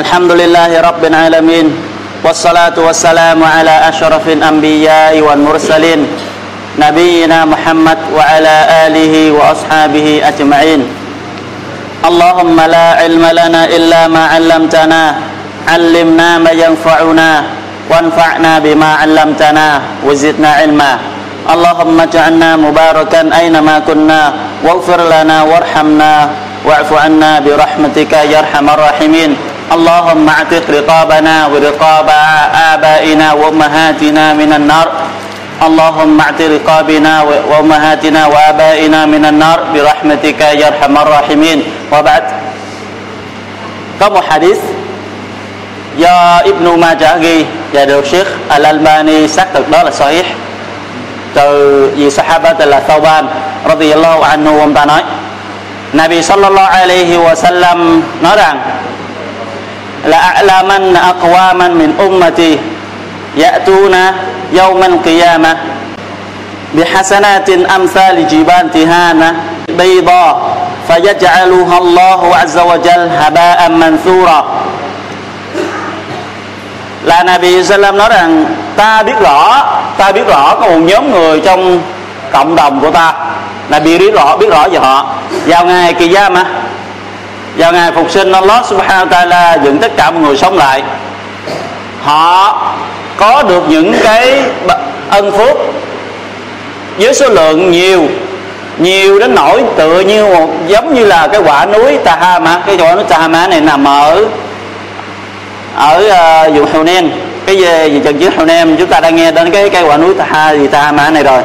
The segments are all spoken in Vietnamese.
الحمد لله رب العالمين والصلاة والسلام على أشرف الأنبياء والمرسلين نبينا محمد وعلى آله وأصحابه أجمعين اللهم لا علم لنا إلا ما علمتنا علمنا ما ينفعنا وانفعنا بما علمتنا وزدنا علما اللهم اجعلنا مباركا أينما كنا واغفر لنا وارحمنا واعف عنا برحمتك يا أرحم الراحمين اللهم اعتق رقابنا ورقاب آبائنا وأمهاتنا من النار. اللهم اعتق رقابنا وأمهاتنا وآبائنا من النار. برحمتك يا أرحم الراحمين. وبعد. كم حديث يا ابن ماجه يا شيخ الألباني سكت لا صحيح từ vị Sahaba tên là Thawban radiyallahu anhu ông ta nói Nabi sallallahu alaihi wa sallam là a'laman aqwaman min ummati ya'tuna يوم القيامة بحسنات أمثال جبال تهانة بيضاء فيجعلها الله عز وجل هباء منثورا là Nabi Sallam nói rằng ta biết rõ ta biết rõ có một nhóm người trong cộng đồng của ta Nabi biết rõ biết rõ về họ vào ngày kỳ gia mà vào ngày phục sinh Allah Subhanahu wa Taala dựng tất cả mọi người sống lại. Họ có được những cái ân phúc với số lượng nhiều nhiều đến nỗi tựa như một giống như là cái quả núi Tahama. Cái quả núi Tahama này nằm ở ở uh, vùng Hunen cái về, về trận chiến Hunen chúng ta đã nghe đến cái cây quả núi Taha gì Tahama này rồi.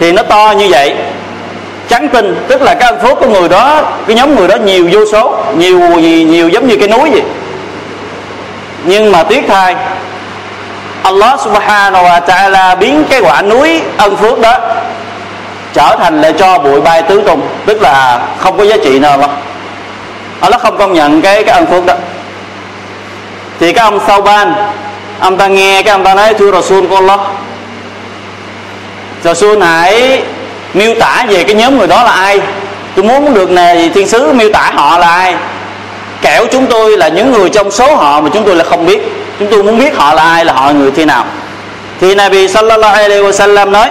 Thì nó to như vậy trắng tinh, tức là cái ân phước của người đó, cái nhóm người đó nhiều vô số, nhiều gì, nhiều giống như cái núi vậy. Nhưng mà tiếc thay, Allah subhanahu wa ta'ala biến cái quả núi ân phước đó trở thành lại cho bụi bay tứ tung, tức là không có giá trị nào mà. Allah không công nhận cái cái ân phước đó. Thì cái ông sau ban ông ta nghe cái ông ta nói, thưa Rasul của Allah, Rasul hãy miêu tả về cái nhóm người đó là ai? Tôi muốn được này thiên sứ miêu tả họ là ai? Kẻo chúng tôi là những người trong số họ mà chúng tôi là không biết. Chúng tôi muốn biết họ là ai, là họ người thế nào. Thì Nabi sallallahu alaihi wasallam nói,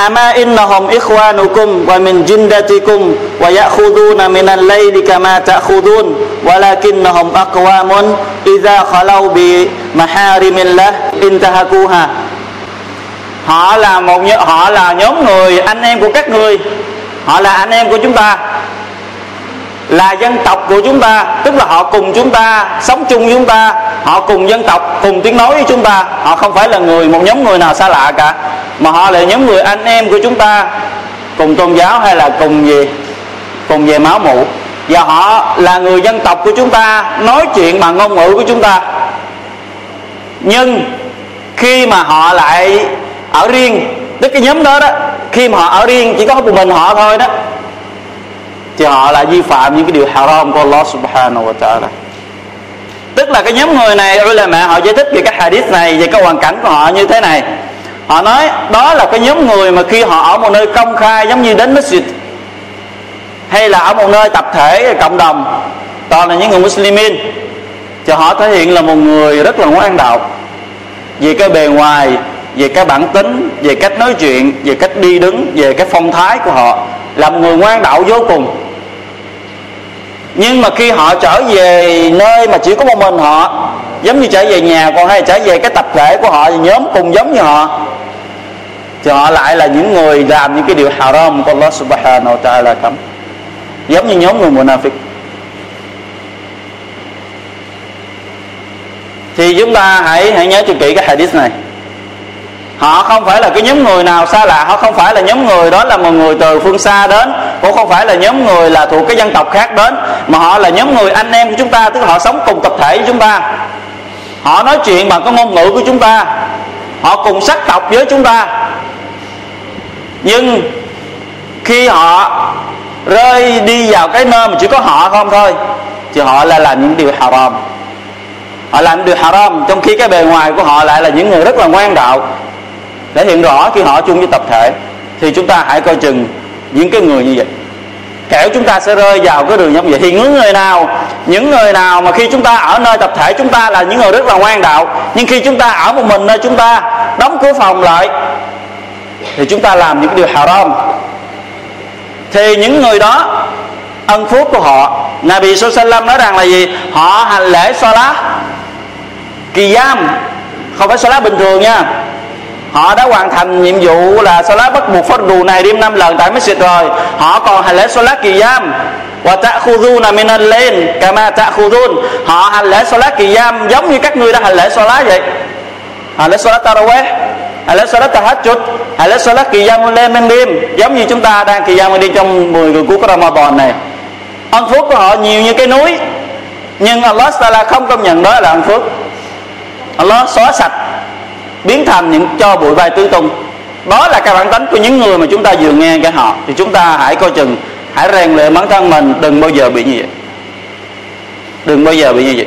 Ama innahum ikhwanukum wa min jindatikum wa ya'khuduna min al-layli kama ta'khudun walakinnahum aqwamun idza khalau bi maharimillah intahakuha. Họ là một họ là nhóm người anh em của các người. Họ là anh em của chúng ta. Là dân tộc của chúng ta. Tức là họ cùng chúng ta sống chung với chúng ta. Họ cùng dân tộc, cùng tiếng nói với chúng ta. Họ không phải là người, một nhóm người nào xa lạ cả. Mà họ là nhóm người anh em của chúng ta. Cùng tôn giáo hay là cùng gì cùng về máu mủ. Và họ là người dân tộc của chúng ta. Nói chuyện bằng ngôn ngữ của chúng ta. Nhưng khi mà họ lại ở riêng. Tức cái nhóm đó đó, khi mà họ ở riêng, chỉ có một mình họ thôi đó. Thì họ là vi phạm những cái điều haram của Allah subhanahu wa ta'ala. Tức là cái nhóm người này là mẹ họ giải thích về cái hadith này, về cái hoàn cảnh của họ như thế này. Họ nói, đó là cái nhóm người mà khi họ ở một nơi công khai giống như đến masjid, hay là ở một nơi tập thể cộng đồng, toàn là những người muslimin, thì họ thể hiện là một người rất là ngoan đạo. Vì cái bề ngoài về cái bản tính, về cách nói chuyện, về cách đi đứng, về cái phong thái của họ là một người ngoan đạo vô cùng. Nhưng mà khi họ trở về nơi mà chỉ có một mình họ, giống như trở về nhà còn hay trở về cái tập thể của họ, nhóm cùng giống như họ, thì họ lại là những người làm những cái điều haram của Allah subhanahu wa ta'ala cấm. Giống như nhóm người munafik thì chúng ta hãy hãy nhớ cho kỹ cái hadith này họ không phải là cái nhóm người nào xa lạ, họ không phải là nhóm người đó là một người từ phương xa đến, cũng không phải là nhóm người là thuộc cái dân tộc khác đến, mà họ là nhóm người anh em của chúng ta, tức là họ sống cùng tập thể với chúng ta. Họ nói chuyện bằng cái ngôn ngữ của chúng ta. Họ cùng sắc tộc với chúng ta. Nhưng khi họ rơi đi vào cái nơi mà chỉ có họ không thôi, thì họ là làm những điều haram. Họ làm điều haram trong khi cái bề ngoài của họ lại là những người rất là ngoan đạo thể hiện rõ khi họ chung với tập thể, thì chúng ta hãy coi chừng những cái người như vậy. Kẻo chúng ta sẽ rơi vào cái đường giống vậy. Thì những người nào, những người nào mà khi chúng ta ở nơi tập thể chúng ta là những người rất là ngoan đạo, nhưng khi chúng ta ở một mình nơi chúng ta đóng cửa phòng lại, thì chúng ta làm những điều haram. Thì những người đó, ân phúc của họ, Nabi Sallam nói rằng là gì? Họ hành lễ salat kỳ giam không phải salat bình thường nha họ đã hoàn thành nhiệm vụ là salat bắt buộc phát đù này đêm năm lần tại masjid rồi. Họ còn hành lễ salat kỳ giam. Và ta'khuduna min al-layl kama ta'khudun họ hành lễ salat kỳ giam giống như các ngươi đã hành lễ salat vậy. Hành lễ salat tarawih, hành lễ salat tahajjud, hành lễ salat kỳ giam lên đêm đêm, giống như chúng ta đang kỳ giam đi trong 10 người của Ramadan này. Ân phước của họ nhiều như cái núi, nhưng Allah Taala không công nhận đó là ân phước. Allah xóa sạch biến thành những cho bụi bay tứ tung. Đó là cái bản tính của những người mà chúng ta vừa nghe cái họ. Thì chúng ta hãy coi chừng, hãy rèn luyện bản thân mình đừng bao giờ bị như vậy. Đừng bao giờ bị như vậy.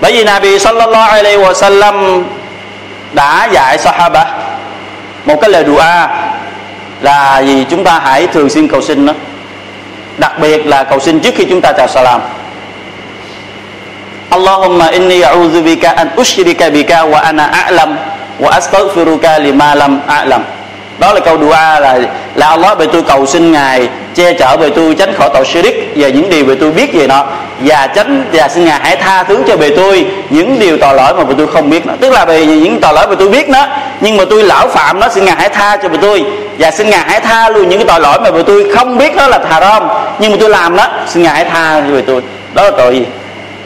Bởi vì Nabi sallallahu alaihi wa sallam đã dạy sahaba một cái lời dua là gì? Chúng ta hãy thường xuyên cầu xin đó đặc biệt là cầu xin trước khi chúng ta chào salam. Allahumma inni a'udhu bika an ushrika bika wa ana a'lam wa astaghfiruka lima lam a'lam. Đó là câu dua là là Allah về tôi cầu xin ngài, che chở về tôi tránh khỏi tội shirk và những điều về tôi biết về nó. Và tránh, và xin ngài hãy tha thứ cho về tôi những điều tội lỗi mà về tôi không biết nó tức là về những tội lỗi mà tôi biết nó nhưng mà tôi lão phạm nó xin ngài hãy tha cho về tôi. Và xin ngài hãy tha luôn những cái tội lỗi mà về tôi không biết nó là thà rom nhưng mà tôi làm đó, xin ngài hãy tha cho về tôi. Đó là tội gì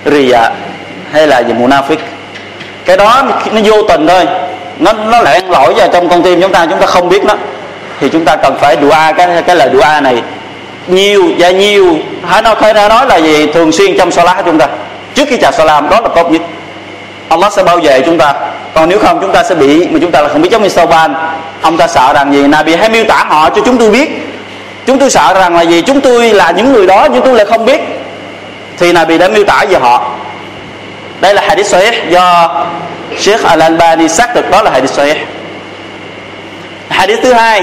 rìa hay là gì munafik cái đó nó vô tình thôi nó nó lại ăn lỗi vào trong con tim chúng ta chúng ta không biết nó. Thì chúng ta cần phải dua cái cái lời dua này. Nhiều, và nhiều. Hãy nói khơi nói là gì? Thường xuyên trong salat chúng ta. Trước khi chào salam, đó là tốt nhất. Allah sẽ bao vệ chúng ta. Còn nếu không, chúng ta sẽ bị, mà chúng ta là không biết giống như Sauban. Ông ta sợ rằng gì? Nabi hãy miêu tả họ cho chúng tôi biết. Chúng tôi sợ rằng là gì? Chúng tôi là những người đó, nhưng tôi lại không biết. Thì Nabi đã miêu tả về họ. Đây là hadith sahih do Sheikh Al-Albani xác thực đó là hadith sahih. Hadith thứ hai,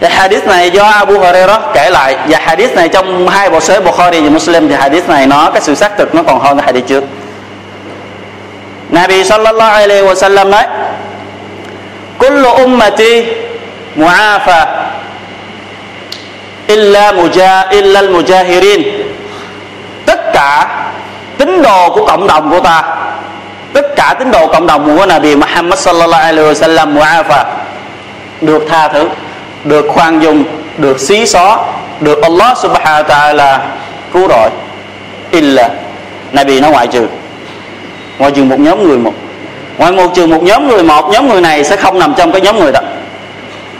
hadith này do Abu Hurairah kể lại. Và hadith này trong hai bộ sahih Bukhari và Muslim thì hadith này nó, cái sự xác thực nó còn hơn cái hadith trước. Nabi sallallahu alaihi wasallam nói, kullu ummati mu'afa illa muja, illa al-mujahirin. Tất cả tín đồ của cộng đồng của ta tất cả tín đồ cộng đồng của Nabi Muhammad sallallahu alaihi wasallam mu'afa, được tha thứ, được khoan dung, được xí xó, được Allah subhanahu wa ta'ala cứu rỗi. Illa, Nabi nó ngoại trừ. Ngoại trừ một nhóm người một. Ngoại một trừ một nhóm người một, nhóm người này sẽ không nằm trong cái nhóm người đó.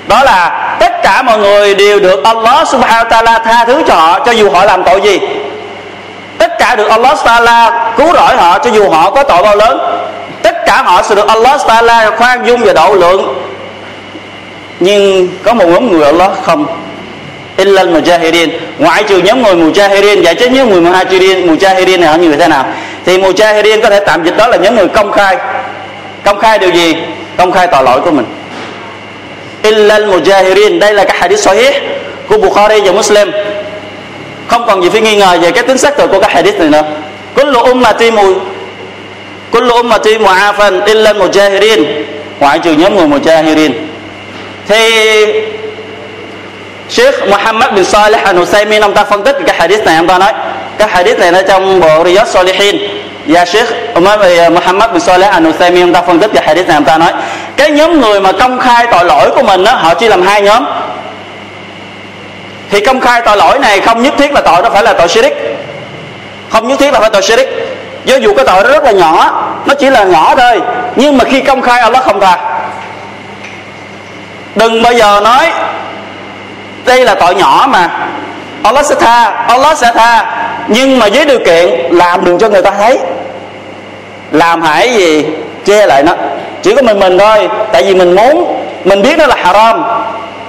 Đó là tất cả mọi người đều được Allah subhanahu wa ta'ala tha thứ cho họ, cho dù họ làm tội gì cả được Allah Taala cứu rỗi họ, cho dù họ có tội bao lớn, tất cả họ sẽ được Allah Taala khoan dung và độ lượng. Nhưng có một nhóm người Allah không? Illa mujahidin ngoại trừ nhóm người mujahidin vậy dạ chứ nhóm người Mujahideen mujahidin này họ như thế nào? Thì mujahidin có thể tạm dịch đó là nhóm người công khai. Công khai điều gì? Công khai tội lỗi của mình. Illa mujahidin đây là cái hadith sahih của Bukhari và Muslim không còn gì phải nghi ngờ về cái tính xác thực của các hadith này nữa. Kullu ummati mu kullu ummati mu'afan illa mujahirin. Ngoại trừ nhóm người mujahirin. Thì Sheikh Muhammad bin Salih al Husaymin ông ta phân tích cái hadith này, ông ta nói, cái hadith này nó trong bộ Riyadh Salihin. Và Sheikh ờ, Muhammad bin Salih al Husaymin ông ta phân tích cái hadith này, ông ta nói, cái nhóm người mà công khai tội lỗi của mình đó họ chỉ làm hai nhóm thì công khai tội lỗi này không nhất thiết là tội nó phải là tội shirik. Không nhất thiết là phải tội shirik. Do dù cái tội đó rất là nhỏ, nó chỉ là nhỏ thôi. Nhưng mà khi công khai Allah không tha. Đừng bao giờ nói, đây là tội nhỏ mà. Allah sẽ tha, Allah sẽ tha. Nhưng mà với điều kiện làm đừng cho người ta thấy. Làm hãy gì che lại nó. Chỉ có mình mình thôi. Tại vì mình muốn, mình biết nó là haram.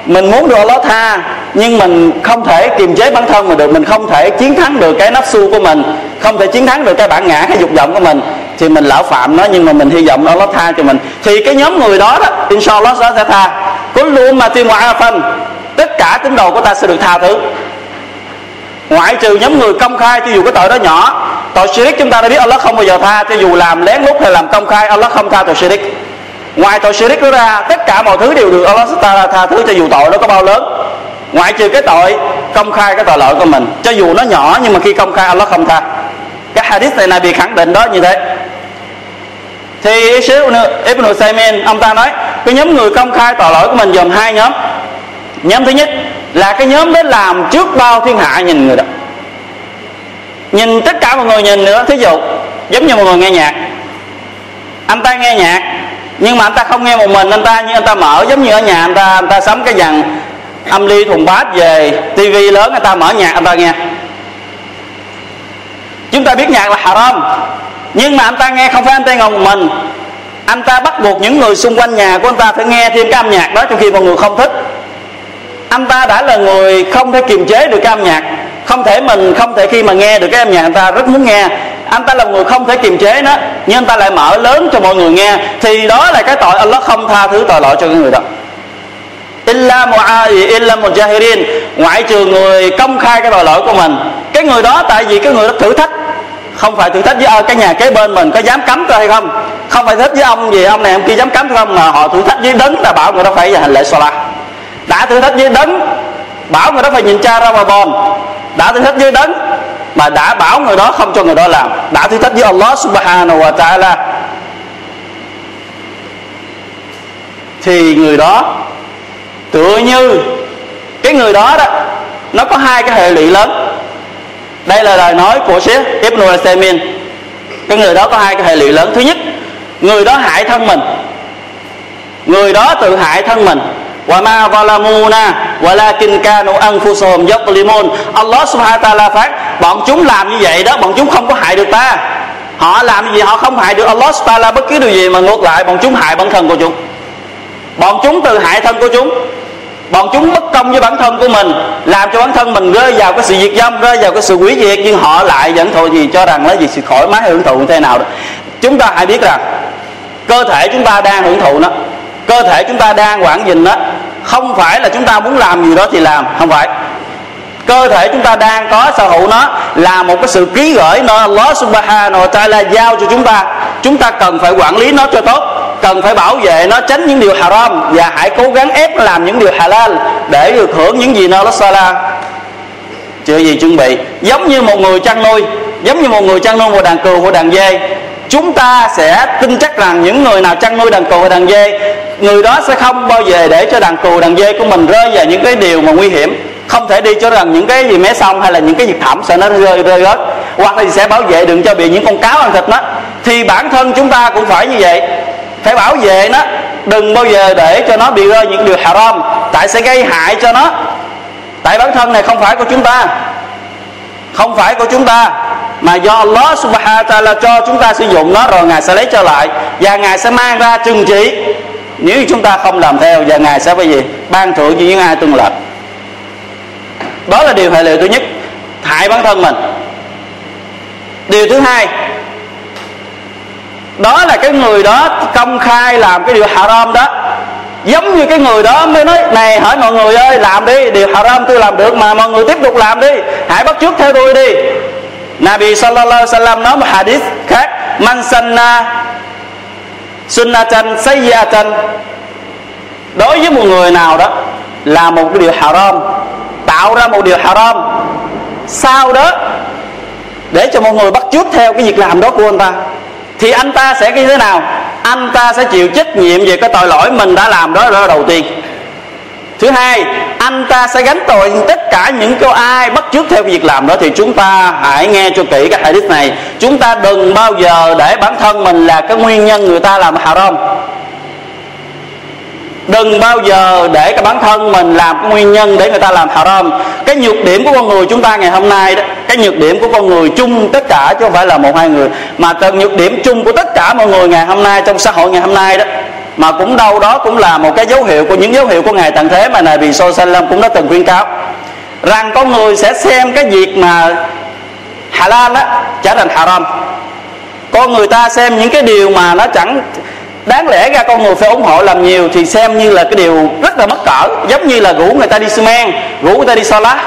Mình muốn được Allah tha nhưng mình không thể kiềm chế bản thân mình được, mình không thể chiến thắng được cái nafsu của mình, không thể chiến thắng được cái bản ngã, cái dục vọng của mình, thì mình lão phạm nó, nhưng mà mình hy vọng Allah tha cho mình. Thì cái nhóm người đó đó, inshallah nó sẽ tha. Có luôn mà tìm phân tất cả tín đồ của ta sẽ được tha thứ. Ngoại trừ nhóm người công khai, cho dù cái tội đó nhỏ, tội shirik chúng ta đã biết Allah không bao giờ tha, cho dù làm lén lút hay làm công khai, Allah không tha tội shirik ngoài tội shirik đó ra, tất cả mọi thứ đều được Allah ta tha thứ, cho dù tội nó có bao lớn ngoại trừ cái tội công khai cái tội lỗi của mình. Cho dù nó nhỏ nhưng mà khi công khai, Allah không tha. Cái hadith này này bị khẳng định đó, như thế. Thì Sheikh Ibn Usaymin ông ta nói, cái nhóm người công khai tội lỗi của mình gồm hai nhóm. Nhóm thứ nhất là cái nhóm đến làm trước bao thiên hạ nhìn người đó. Nhìn tất cả mọi người nhìn nữa, thí dụ, giống như mọi người nghe nhạc. Anh ta nghe nhạc, nhưng mà anh ta không nghe một mình, anh ta như anh ta mở, giống như ở nhà anh ta anh ta sắm cái dàn âm ly thùng bát về, tivi lớn, người ta mở nhạc, anh ta nghe. Chúng ta biết nhạc là haram, nhưng mà anh ta nghe không phải anh ta ngồi mình. Anh ta bắt buộc những người xung quanh nhà của anh ta phải nghe thêm cái âm nhạc đó trong khi mọi người không thích. Anh ta đã là người không thể kiềm chế được cái âm nhạc, không thể mình, không thể khi mà nghe được cái âm nhạc anh ta rất muốn nghe. Anh ta là người không thể kiềm chế nó nhưng anh ta lại mở lớn cho mọi người nghe. Thì đó là cái tội Allah không tha thứ tội lỗi cho cái người đó illa mu'adi illa mujahirin. Ngoại trừ người công khai cái tội lỗi của mình. Cái người đó, tại vì cái người đó thử thách. Không phải thử thách với à, cái nhà kế bên mình có dám cấm tôi hay không? Không phải thử thách với ông gì, ông này ông kia dám cấm tôi không? Mà họ thử thách với đấng là bảo người đó phải hành lễ sola đã thử thách với đấng, bảo người đó phải nhìn cha ra mà bòn đã thử thách với đấng, mà đã bảo người đó không cho người đó làm. Đã thử thách với Allah subhanahu wa ta'ala. Thì người đó tựa như cái người đó đó, nó có hai cái hệ lụy lớn. Đây là lời nói của Sheikh Ibn al-Saymin cái người đó có hai cái hệ lụy lớn. Thứ nhất, người đó hại thân mình. Người đó tự hại thân mình. Wa ma zalamuna, walakin kanu anfusuhum yadlimun Allah subhanahu wa ta'ala phát bọn chúng làm như vậy đó, bọn chúng không có hại được ta. Họ làm gì họ không hại được Allah subhanahu wa ta'ala, bất cứ điều gì mà ngược lại, bọn chúng hại bản thân của chúng. Bọn chúng tự hại thân của chúng bọn chúng bất công với bản thân của mình, làm cho bản thân mình rơi vào cái sự diệt vong rơi vào cái sự quý diệt, nhưng họ lại vẫn thôi gì cho rằng là gì sự khỏi mái hưởng thụ như thế nào đó. Chúng ta hãy biết rằng, cơ thể chúng ta đang hưởng thụ nó, cơ thể chúng ta đang quản gìn nó. Không phải là chúng ta muốn làm gì đó thì làm, không phải. Cơ thể chúng ta đang có sở hữu nó là một cái sự ký gửi nó Allah subhanahu wa ta'ala giao cho chúng ta. Chúng ta cần phải quản lý nó cho tốt cần phải bảo vệ nó tránh những điều haram và hãy cố gắng ép nó làm những điều halal để được hưởng những gì nó sala chưa gì chuẩn bị. Giống như một người chăn nuôi, giống như một người chăn nuôi một đàn cừu, một đàn dê, chúng ta sẽ tin chắc rằng những người nào chăn nuôi đàn cừu và đàn dê, người đó sẽ không bao giờ để cho đàn cừu, đàn dê của mình rơi vào những cái điều mà nguy hiểm. Không thể đi cho rằng những cái gì mé sông hay là những cái việc thẩm sợ nó rơi rơi rớt hoặc là sẽ bảo vệ đừng cho bị những con cáo ăn thịt nó. Thì bản thân chúng ta cũng phải như vậy phải bảo vệ nó, đừng bao giờ để cho nó bị rơi những điều haram, tại sẽ gây hại cho nó. Tại bản thân này không phải của chúng ta, không phải của chúng ta, mà do Allah subhanahu wa ta'ala cho chúng ta sử dụng nó rồi Ngài sẽ lấy trở lại, và Ngài sẽ mang ra trừng trị. Nếu chúng ta không làm theo, và Ngài sẽ phải gì? Ban thưởng cho những ai tuân lệnh. Đó là điều hệ lụy thứ nhất. Hại bản thân mình. Điều thứ hai đó là cái người đó công khai làm cái điều haram đó. Giống như cái người đó mới nói, này, hỏi mọi người ơi, làm đi, điều haram tôi làm được mà mọi người tiếp tục làm đi. Hãy bắt chước theo tôi đi. Nabi sallallahu alaihi wasallam nói một hadith khác, man sanna sunnatan sayyatan. Đối với một người nào đó là một cái điều haram, tạo ra một điều haram. Sau đó, để cho mọi người bắt chước theo cái việc làm đó của anh ta thì anh ta sẽ như thế nào? Anh ta sẽ chịu trách nhiệm về cái tội lỗi mình đã làm đó là đầu tiên. Thứ hai, anh ta sẽ gánh tội tất cả những cái ai bắt chước theo việc làm đó. Thì chúng ta hãy nghe cho kỹ cái hadith này. Chúng ta đừng bao giờ để bản thân mình là cái nguyên nhân người ta làm haram đừng bao giờ để cái bản thân mình làm cái nguyên nhân để người ta làm haram. Cái nhược điểm của con người chúng ta ngày hôm nay đó, cái nhược điểm của con người chung tất cả chứ không phải là một hai người, mà cần nhược điểm chung của tất cả mọi người ngày hôm nay trong xã hội ngày hôm nay đó, mà cũng đâu đó cũng là một cái dấu hiệu của những dấu hiệu của ngày tận thế mà này vì so sanh cũng đã từng khuyên cáo. Rằng con người sẽ xem cái việc mà halal á, trở thành haram. Con người ta xem những cái điều mà nó chẳng đáng lẽ ra con người phải ủng hộ làm nhiều thì xem như là cái điều rất là mất cỡ giống như là rủ người ta đi xi men rủ người ta đi so lá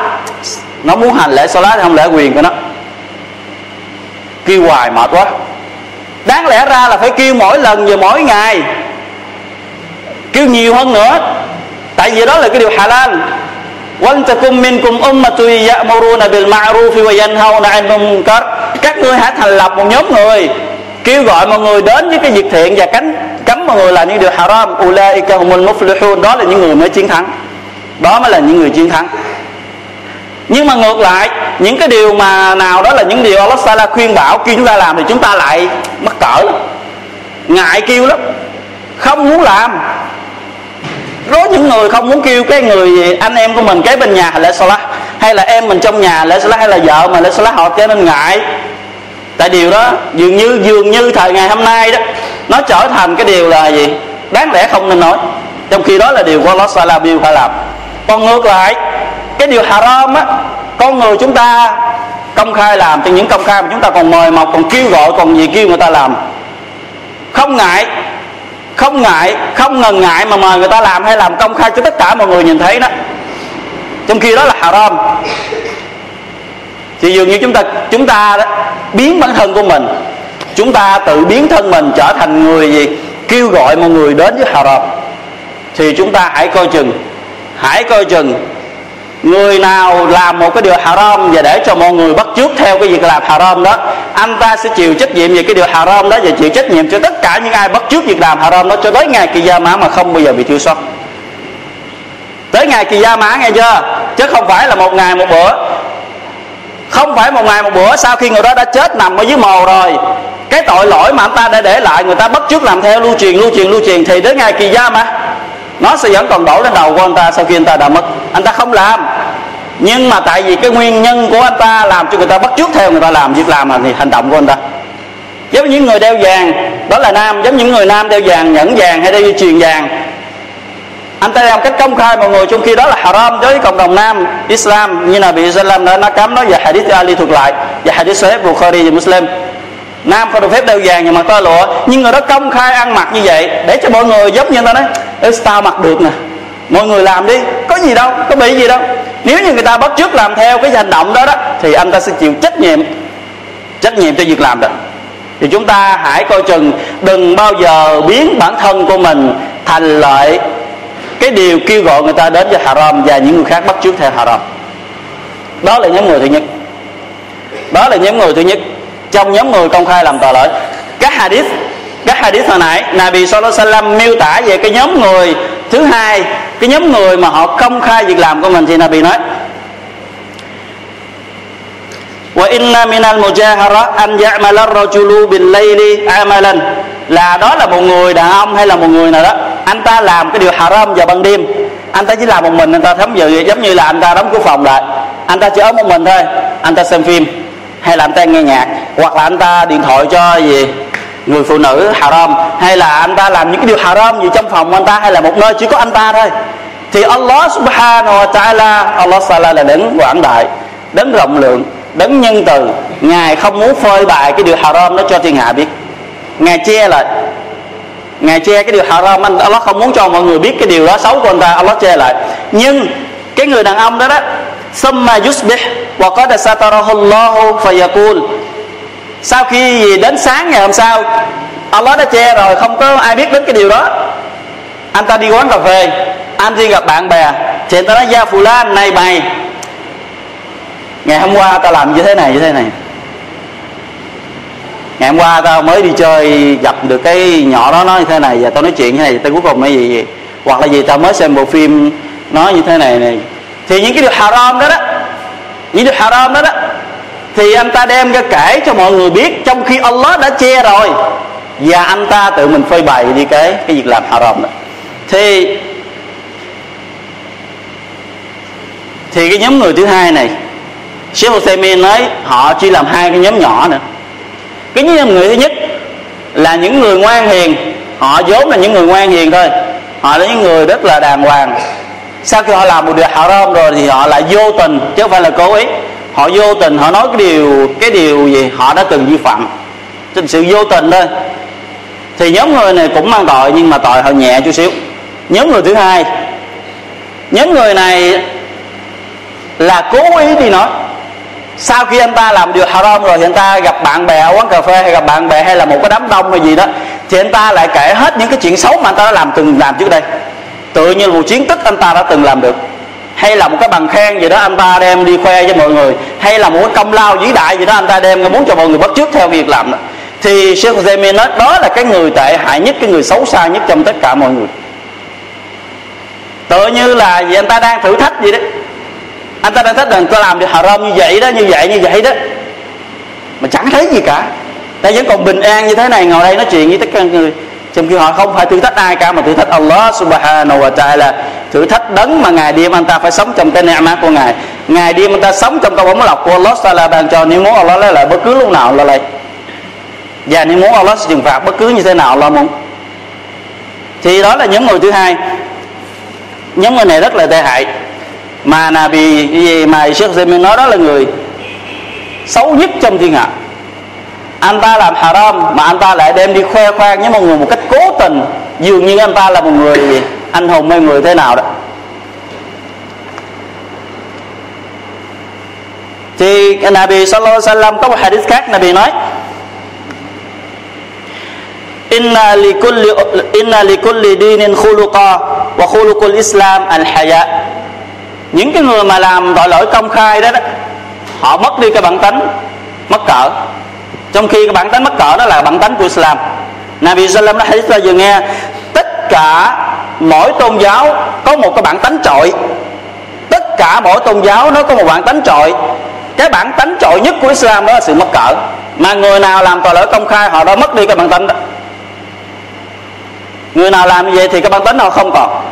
nó muốn hành lễ salat thì không lễ quyền của nó kêu hoài mệt quá đáng lẽ ra là phải kêu mỗi lần và mỗi ngày kêu nhiều hơn nữa tại vì đó là cái điều halal وَلْتَكُمْ مِنْكُمْ أُمَّةٌ يَأْمُرُونَ بِالْمَعْرُوفِ وَيَنْهَوْنَ عَنِ الْمُنكَرِ các ngươi hãy thành lập một nhóm người kêu gọi mọi người đến với cái việc thiện và cánh, cấm mọi người làm những điều haram. Ulaika humul muflihun. Đó là những người mới chiến thắng. Đó mới là những người chiến thắng. Nhưng mà ngược lại, những cái điều mà nào đó là những điều Allah Sala khuyên bảo, kêu chúng ta làm thì chúng ta lại mắc cỡ lắm. Ngại kêu lắm. Không muốn làm. Có những người không muốn kêu cái người anh em của mình kế bên nhà lễ sala hay là em mình trong nhà lễ sala hay là vợ mà lễ sala họ cho nên ngại tại điều đó, dường như dường như thời ngày hôm nay đó, nó trở thành cái điều là gì? Đáng lẽ không nên nói. Trong khi đó là điều của Allah Sala biểu phải làm. Còn ngược lại, cái điều haram á, con người chúng ta công khai làm, thì những công khai mà chúng ta còn mời mọc, còn kêu gọi, còn gì kêu người ta làm. Không ngại không ngại, không ngần ngại mà mời người ta làm hay làm công khai cho tất cả mọi người nhìn thấy đó. Trong khi đó là haram thì dường như chúng ta chúng ta đó biến bản thân của mình, chúng ta tự biến thân mình trở thành người gì? Kêu gọi mọi người đến với haram. Thì chúng ta hãy coi chừng, hãy coi chừng người nào làm một cái điều haram và để cho mọi người bắt chước theo cái việc làm haram đó, anh ta sẽ chịu trách nhiệm về cái điều haram đó và chịu trách nhiệm cho tất cả những ai bắt chước việc làm haram đó cho tới ngày kỳ gia mã mà không bao giờ bị thiêu sót. Tới ngày kỳ gia mã nghe chưa? Chứ không phải là một ngày một bữa không phải một ngày một bữa, sau khi người đó đã chết nằm ở dưới mồ rồi. Cái tội lỗi mà anh ta đã để lại, người ta bắt chước làm theo, lưu truyền lưu truyền lưu truyền, thì đến ngày kỳ gia mà nó sẽ vẫn còn đổ lên đầu của anh ta sau khi anh ta đã mất. Anh ta không làm. Nhưng mà tại vì cái nguyên nhân của anh ta làm cho người ta bắt chước theo người ta làm, việc làm là thì hành động của anh ta. Giống như những người đeo vàng, đó là nam, giống như những người nam đeo vàng, nhẫn vàng hay đeo dây chuyền vàng anh ta làm cách công khai mọi người trong khi đó là haram đối với cộng đồng nam Islam như là bị Islam đã nó cấm nó và hadith Ali thuộc lại và hadith Sahih Bukhari và Muslim. Nam không được phép đeo vàng nhưng mà to lụa nhưng người đó công khai ăn mặc như vậy để cho mọi người giống như người ta nói Ê, tao mặc được nè mọi người làm đi có gì đâu có bị gì đâu. Nếu như người ta bắt trước làm theo cái hành động đó đó thì anh ta sẽ chịu trách nhiệm trách nhiệm cho việc làm đó. Thì chúng ta hãy coi chừng đừng bao giờ biến bản thân của mình thành lợi cái điều kêu gọi người ta đến cho haram và những người khác bắt chước theo haram. Đó là nhóm người thứ nhất. Đó là nhóm người thứ nhất. Trong nhóm người công khai làm tội lỗi các hadith các hadith hồi nãy, Nabi Sallallahu Alaihi Wasallam miêu tả về cái nhóm người thứ hai. Cái nhóm người mà họ công khai việc làm của mình thì Nabi nói, wa inna min al mujahara an ya'mal ar-rajulu bil layli amalan. Là đó là một người đàn ông hay là một người nào đó? Anh ta làm cái điều haram vào ban đêm. Anh ta chỉ làm một mình, anh ta thấm dự, giống như là anh ta đóng cửa phòng lại. Anh ta chỉ ở một mình thôi. Anh ta xem phim hay là anh ta nghe nhạc, hoặc là anh ta điện thoại cho gì, người phụ nữ haram, hay là anh ta làm những cái điều haram gì trong phòng anh ta, hay là một nơi chỉ có anh ta thôi. Thì Allah subhanahu wa ta'ala, Allah ta'ala là đấng quảng đại, đấng rộng lượng, đấng nhân từ. Ngài không muốn phơi bày cái điều haram đó cho thiên hạ biết. Ngài che lại ngài che cái điều haram, anh Allah không muốn cho mọi người biết cái điều đó xấu của anh ta, Allah che lại. Nhưng cái người đàn ông đó đó, summa yusbih wa qad satarahu Allah fayaqul. Sau khi đến sáng ngày hôm sau, Allah đã che rồi, không có ai biết đến cái điều đó. Anh ta đi quán cà phê, anh đi gặp bạn bè. Thì anh ta nói gia phù lan này mày, ngày hôm qua ta làm như thế này, như thế này ngày hôm qua tao mới đi chơi gặp được cái nhỏ đó nói như thế này và tao nói chuyện như thế này tao cuối cùng nói gì, gì? Hoặc là gì tao mới xem bộ phim nói như thế này này. Thì những cái điều haram đó đó những điều haram đó đó thì anh ta đem ra kể cho mọi người biết trong khi Allah đã che rồi. Và anh ta tự mình phơi bày đi cái cái việc làm haram đó. Thì thì cái nhóm người thứ hai này Sheikh Hussein nói họ chỉ làm hai cái nhóm nhỏ nữa cái nhóm người thứ nhất là những người ngoan hiền. Họ vốn là những người ngoan hiền thôi. Họ là những người rất là đàng hoàng. Sau khi họ làm một điều haram rồi thì họ lại vô tình, chứ không phải là cố ý, họ vô tình, họ nói cái điều cái điều gì họ đã từng vi phạm. Trên sự vô tình thôi. Thì nhóm người này cũng mang tội, nhưng mà tội họ nhẹ chút xíu. Nhóm người thứ hai. Nhóm người này là cố ý đi nói sau khi anh ta làm điều haram rồi thì anh ta gặp bạn bè ở quán cà phê hay gặp bạn bè hay là một cái đám đông hay gì đó, thì anh ta lại kể hết những cái chuyện xấu mà anh ta đã làm từng làm trước đây. Tự như một chiến tích anh ta đã từng làm được. Hay là một cái bằng khen gì đó anh ta đem đi khoe cho mọi người. Hay là một cái công lao vĩ đại gì đó anh ta đem muốn cho mọi người bắt chước theo việc làm đó. Thì Sheikh Zemin nói, đó là cái người tệ hại nhất, cái người xấu xa nhất trong tất cả mọi người. Tự như là vì anh ta đang thử thách gì đấy anh ta đang thích rằng tôi làm được haram như vậy đó, như vậy như vậy đó. Mà chẳng thấy gì cả. Ta vẫn còn bình an như thế này, ngồi đây nói chuyện với tất cả người. Trong khi họ không phải thử thách ai cả, mà thử thách Allah subhanahu wa ta'ala. Thử thách đấng mà ngày đêm anh ta phải sống trong cái ni'mat của ngài. Ngày đêm anh ta sống trong cái bóng lọc của Allah ta'ala ban cho. Nếu muốn Allah lấy lại bất cứ lúc nào là lấy. Và nếu muốn Allah sẽ trừng phạt bất cứ như thế nào Allah muốn. Thì đó là nhóm người thứ hai. Nhóm người này rất là tệ hại mà là vì gì mà Sheikh Zemin nói đó là người xấu nhất trong thiên hạ. Anh ta làm haram mà anh ta lại đem đi khoe khoang với mọi người một cách cố tình. Dường như anh ta là một người anh hùng hay người thế nào đó. Thì Nabi Sallallahu Alaihi Wasallam có một hadith khác Nabi nói, inna li kulli, inna li kulli dinin khuluqa wa khuluqul islam al haya những cái người mà làm tội lỗi công khai đó, đó họ mất đi cái bản tánh mất cỡ. Trong khi cái bản tánh mất cỡ đó là bản tánh của Islam. Nabi Sallam đã hadith ra vừa nghe tất cả mỗi tôn giáo có một cái bản tánh trội. Tất cả mỗi tôn giáo nó có một bản tánh trội. Cái bản tánh trội nhất của Islam đó là sự mất cỡ. Mà người nào làm tội lỗi công khai họ đã mất đi cái bản tánh đó. Người nào làm như vậy thì cái bản tính họ không còn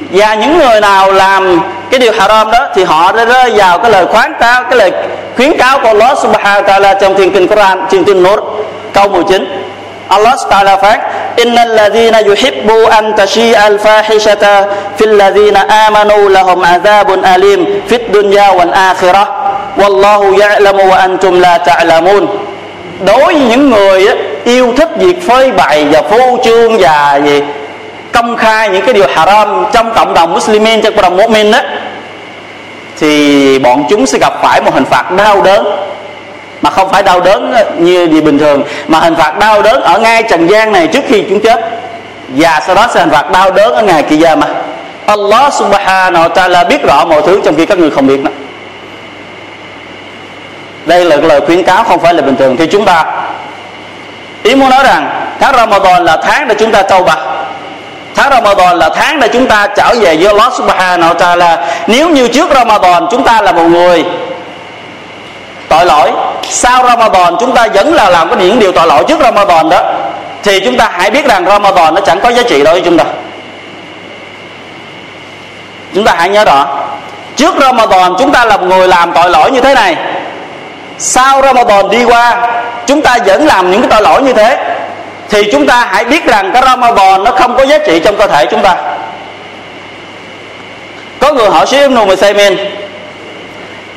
và những người nào làm cái điều haram đó thì họ đã rơi vào cái lời khoán cáo, cái lời khuyến cáo của Allah subhanahu wa ta'ala trong thiên kinh Quran, thiên kinh Nốt câu 19 Allah Ta'ala phát Innal ladhina yuhibbu an tashi'a al-fahishata fil ladhina amanu lahum adhabun alim fid dunya wal akhirah. Wallahu ya'lamu wa antum la ta'lamun. Đối với những người yêu thích việc phơi bày và phô trương và gì công khai những cái điều haram trong cộng đồng Muslimin trong cộng đồng Mu'min đó thì bọn chúng sẽ gặp phải một hình phạt đau đớn. Mà không phải đau đớn như gì bình thường, mà hình phạt đau đớn ở ngay trần gian này trước khi chúng chết. Và sau đó sẽ hình phạt đau đớn ở ngày kia gia mà Allah subhanahu wa ta'ala biết rõ mọi thứ trong khi các người không biết đó đây là lời khuyến cáo không phải là bình thường. Thì chúng ta, ý muốn nói rằng tháng Ramadan là tháng để chúng ta tâu bạc tháng Ramadan là tháng để chúng ta trở về với Allah Subhanahu wa Taala. Nếu như trước Ramadan chúng ta là một người tội lỗi, sau Ramadan chúng ta vẫn là làm cái những điều tội lỗi trước Ramadan đó, thì chúng ta hãy biết rằng Ramadan nó chẳng có giá trị đối với chúng ta. Chúng ta hãy nhớ rõ, trước Ramadan chúng ta là một người làm tội lỗi như thế này. Sau Ramadan đi qua, chúng ta vẫn làm những cái tội lỗi như thế thì chúng ta hãy biết rằng cái rau bò nó không có giá trị trong cơ thể chúng ta. Có người hỏi Sheikh Ibn Musaymin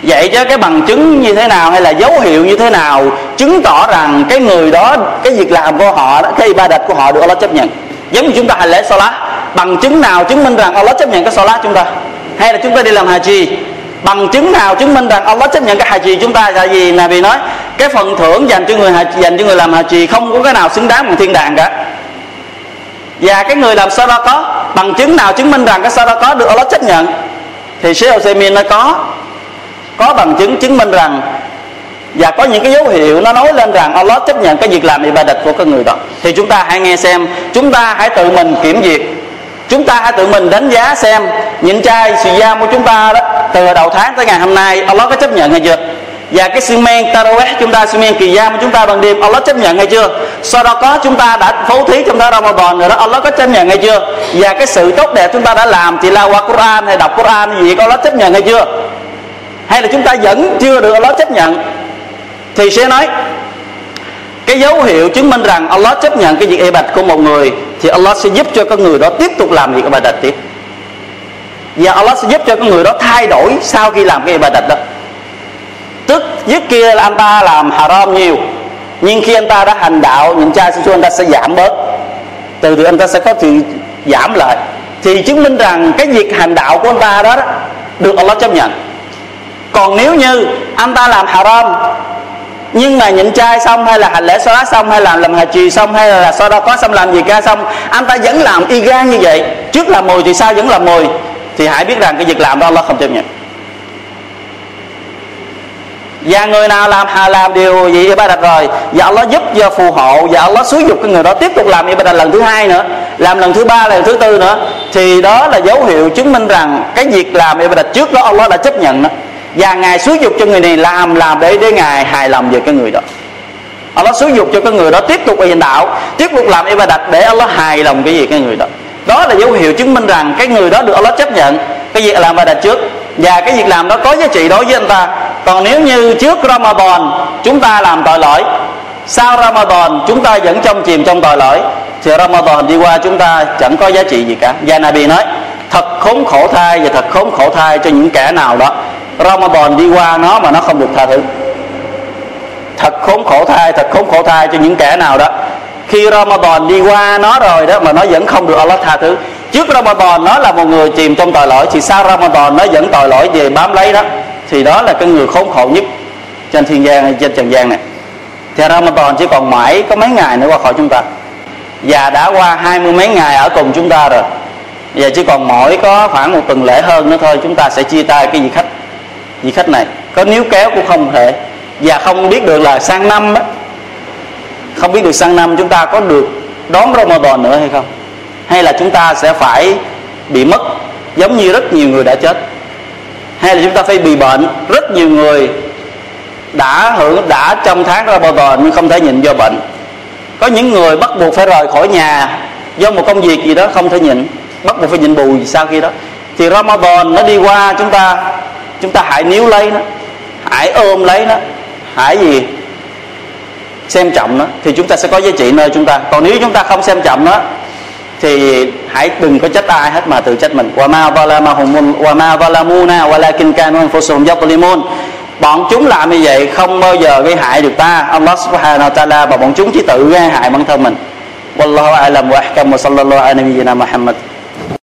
vậy chứ cái bằng chứng như thế nào hay là dấu hiệu như thế nào chứng tỏ rằng cái người đó, cái việc làm của họ, cái ibadat của họ được Allah chấp nhận? Giống như chúng ta hành lễ salat bằng chứng nào chứng minh rằng Allah chấp nhận cái salat chúng ta? Hay là chúng ta đi làm haji? Bằng chứng nào chứng minh rằng Allah chấp nhận cái hài trì chúng ta? Là gì là vì nói, cái phần thưởng dành cho người dành cho người làm hài trì không có cái nào xứng đáng bằng thiên đàng cả. Và cái người làm sao đó có bằng chứng nào chứng minh rằng cái sao đó có được Allah chấp nhận? Thì Sheikh Uthaymeen nó có. Có bằng chứng chứng minh rằng và có những cái dấu hiệu nó nói lên rằng Allah chấp nhận cái việc làm ibadat của cái người đó. Thì chúng ta hãy nghe xem, chúng ta hãy tự mình kiểm duyệt. Chúng ta hãy tự mình đánh giá xem những chai xì da của chúng ta đó từ đầu tháng tới ngày hôm nay, Allah có chấp nhận hay chưa? Và cái xi men taraweh chúng ta xi men kỳ giam của chúng ta bằng đêm, Allah chấp nhận hay chưa? Sau đó có chúng ta đã phấu thí trong tháng Ramadan rồi đó, Allah có chấp nhận hay chưa? Và cái sự tốt đẹp chúng ta đã làm thì la qua Quran hay đọc Quran gì Allah chấp nhận hay chưa? Hay là chúng ta vẫn chưa được Allah chấp nhận? Thì sẽ nói, cái dấu hiệu chứng minh rằng Allah chấp nhận cái việc ibadat của một người thì Allah sẽ giúp cho con người đó tiếp tục làm việc ibadat tiếp và Allah sẽ giúp cho con người đó thay đổi sau khi làm cái ibadat đó. Tức trước kia là anh ta làm haram nhiều nhưng khi anh ta đã hành đạo những cha sư anh ta sẽ giảm bớt. Từ từ anh ta sẽ có sự giảm lại. Thì chứng minh rằng cái việc hành đạo của anh ta đó, đó được Allah chấp nhận. Còn nếu như anh ta làm haram nhưng mà nhịn chai xong hay là hành lễ xóa xong hay là làm hà trì xong hay là sau đó có xong làm gì ca xong anh ta vẫn làm y gan như vậy. Trước là mùi thì sao vẫn là mùi thì hãy biết rằng cái việc làm đó Allah không chấp nhận. Và người nào làm hà làm điều gì ibadat rồi, và Allah giúp cho phù hộ, và Allah xúi dục cái người đó tiếp tục làm ibadat lần thứ hai nữa, làm lần thứ ba, lần thứ tư nữa, thì đó là dấu hiệu chứng minh rằng cái việc làm ibadat trước đó Allah đã chấp nhận đó. Và ngài xúi dục cho người này làm làm để để ngài hài lòng về cái người đó. Allah xúi dục cho cái người đó tiếp tục hành đạo, tiếp tục làm ibadat để Allah hài lòng cái gì cái người đó đó là dấu hiệu chứng minh rằng cái người đó được Allah chấp nhận. Cái việc làm ibadat trước. Và cái việc làm đó có giá trị đối với anh ta. Còn nếu như trước Ramadan, chúng ta làm tội lỗi, sau Ramadan, chúng ta vẫn trong chìm trong tội lỗi, thì Ramadan đi qua chúng ta chẳng có giá trị gì cả. Và Nabi nói, thật khốn khổ thai và thật khốn khổ thai cho những kẻ nào đó. Ramadan đi qua nó mà nó không được tha thứ. Thật khốn khổ thai, thật khốn khổ thai cho những kẻ nào đó khi Ramadan đi qua nó rồi đó, mà nó vẫn không được Allah tha thứ. Trước Ramadan, nó là một người chìm trong tội lỗi, thì sau Ramadan, nó vẫn tội lỗi về bám lấy đó. Thì đó là cái người khốn khổ nhất trên thiên gian trên trần gian này. Thì Ramadan chỉ còn mãi có mấy ngày nữa qua khỏi chúng ta. Và đã qua hai mươi mấy ngày ở cùng chúng ta rồi. Và chỉ còn mỗi có khoảng một tuần lễ hơn nữa thôi, chúng ta sẽ chia tay cái vị khách. Vị khách này, có níu kéo cũng không thể. Và không biết được là sang năm á không biết được sang năm chúng ta có được đón Ramadan nữa hay không? Hay là chúng ta sẽ phải bị mất giống như rất nhiều người đã chết? Hay là chúng ta phải bị bệnh? Rất nhiều người đã hưởng, đã trong tháng Ramadan nhưng không thể nhịn do bệnh. Có những người bắt buộc phải rời khỏi nhà do một công việc gì đó không thể nhịn, bắt buộc phải nhịn bù sau khi đó. Thì Ramadan nó đi qua chúng ta chúng ta hãy níu lấy nó, hãy ôm lấy nó, hãy gì? Xem trọng nó, thì chúng ta sẽ có giá trị nơi chúng ta. Còn nếu chúng ta không xem trọng nó, thì hãy đừng có trách ai hết mà tự trách mình. Wa ma zalamahum, wa ma zalamuna, walakin kanu anfusuhum yadhlimun. Bọn chúng làm như vậy không bao giờ gây hại được ta. Allah subhanahu wa ta'ala và bọn chúng chỉ tự gây hại bản thân mình. Wallahu a'lam wa ahkam wa sallallahu ala nabiyyina Muhammad.